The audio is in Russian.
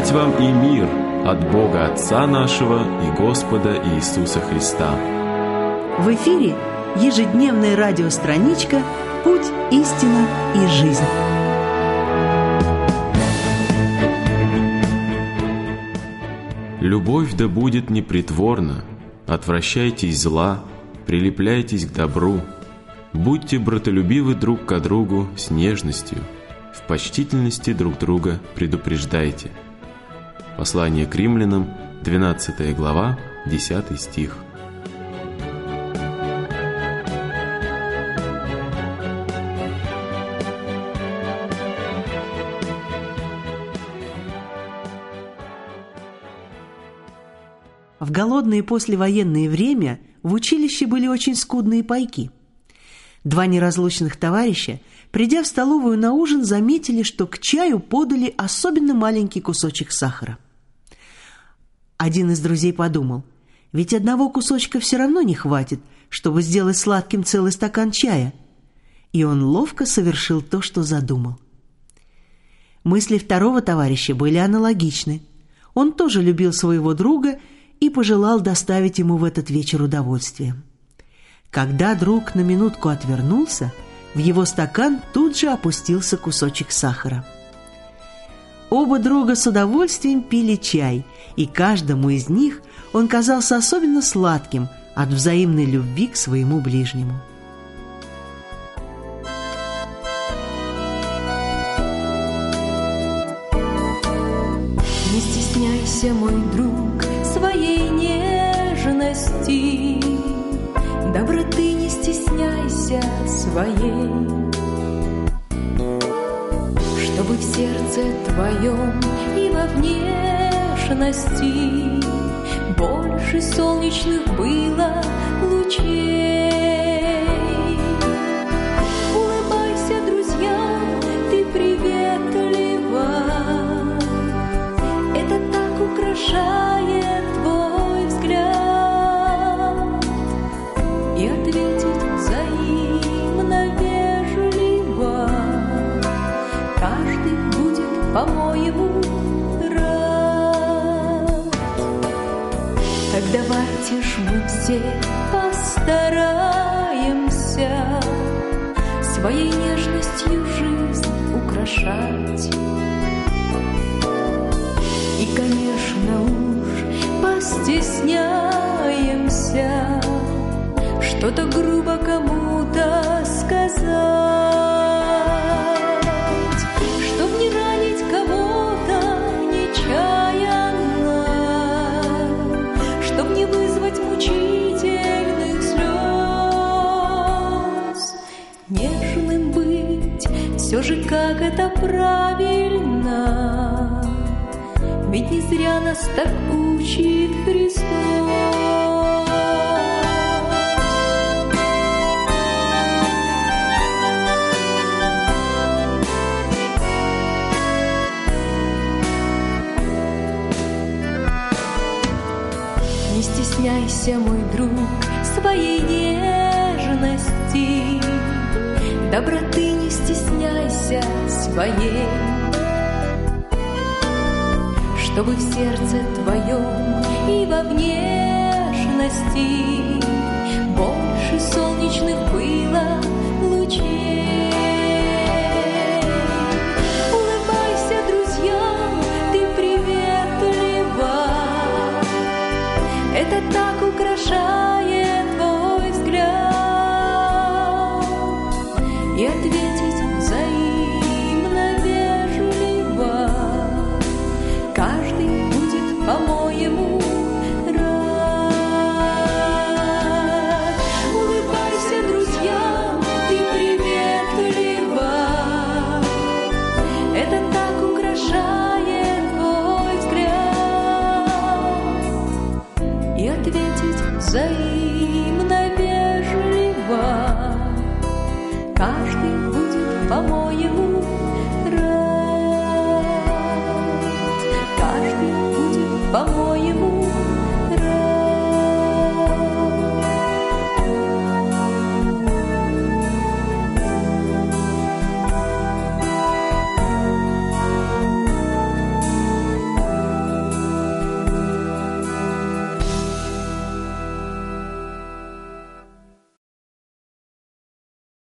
Благодать вам и мир от Бога Отца нашего и Господа Иисуса Христа. В эфире ежедневная радиостраничка «Путь, истина и жизнь». Любовь да будет непритворна, отвращайтесь зла, прилепляйтесь к добру, будьте братолюбивы друг к другу с нежностью – в почтительности друг друга предупреждайте. Послание к римлянам, 12 глава, 10 стих. В голодное послевоенное время в училище были очень скудные пайки. Два неразлучных товарища Придя в столовую на ужин, заметили, что к чаю подали особенно маленький кусочек сахара. Один из друзей подумал, ведь одного кусочка все равно не хватит, чтобы сделать сладким целый стакан чая. И он ловко совершил то, что задумал. Мысли второго товарища были аналогичны. Он тоже любил своего друга и пожелал доставить ему в этот вечер удовольствие. Когда друг на минутку отвернулся – в его стакан тут же опустился кусочек сахара. Оба друга с удовольствием пили чай, и каждому из них он казался особенно сладким от взаимной любви к своему ближнему. Не стесняйся, мой друг, своей нежности, доброты не стесняйся своей, в сердце твоем и во внешности. Больше солнечных было по-моему, рад. Так давайте ж мы все постараемся своей нежностью жизнь украшать. И, конечно, уж постесняемся что-то грубо кому-то сказать, все же как это правильно, ведь не зря нас так учит Христос. Не стесняйся, мой друг, своей нежности, доброты вся своей, Чтобы в сердце твоем и во внешности Больше солнечных было лучей. Улыбайся, друзья, ты приветлива, Это так украшает твой взгляд. И ответ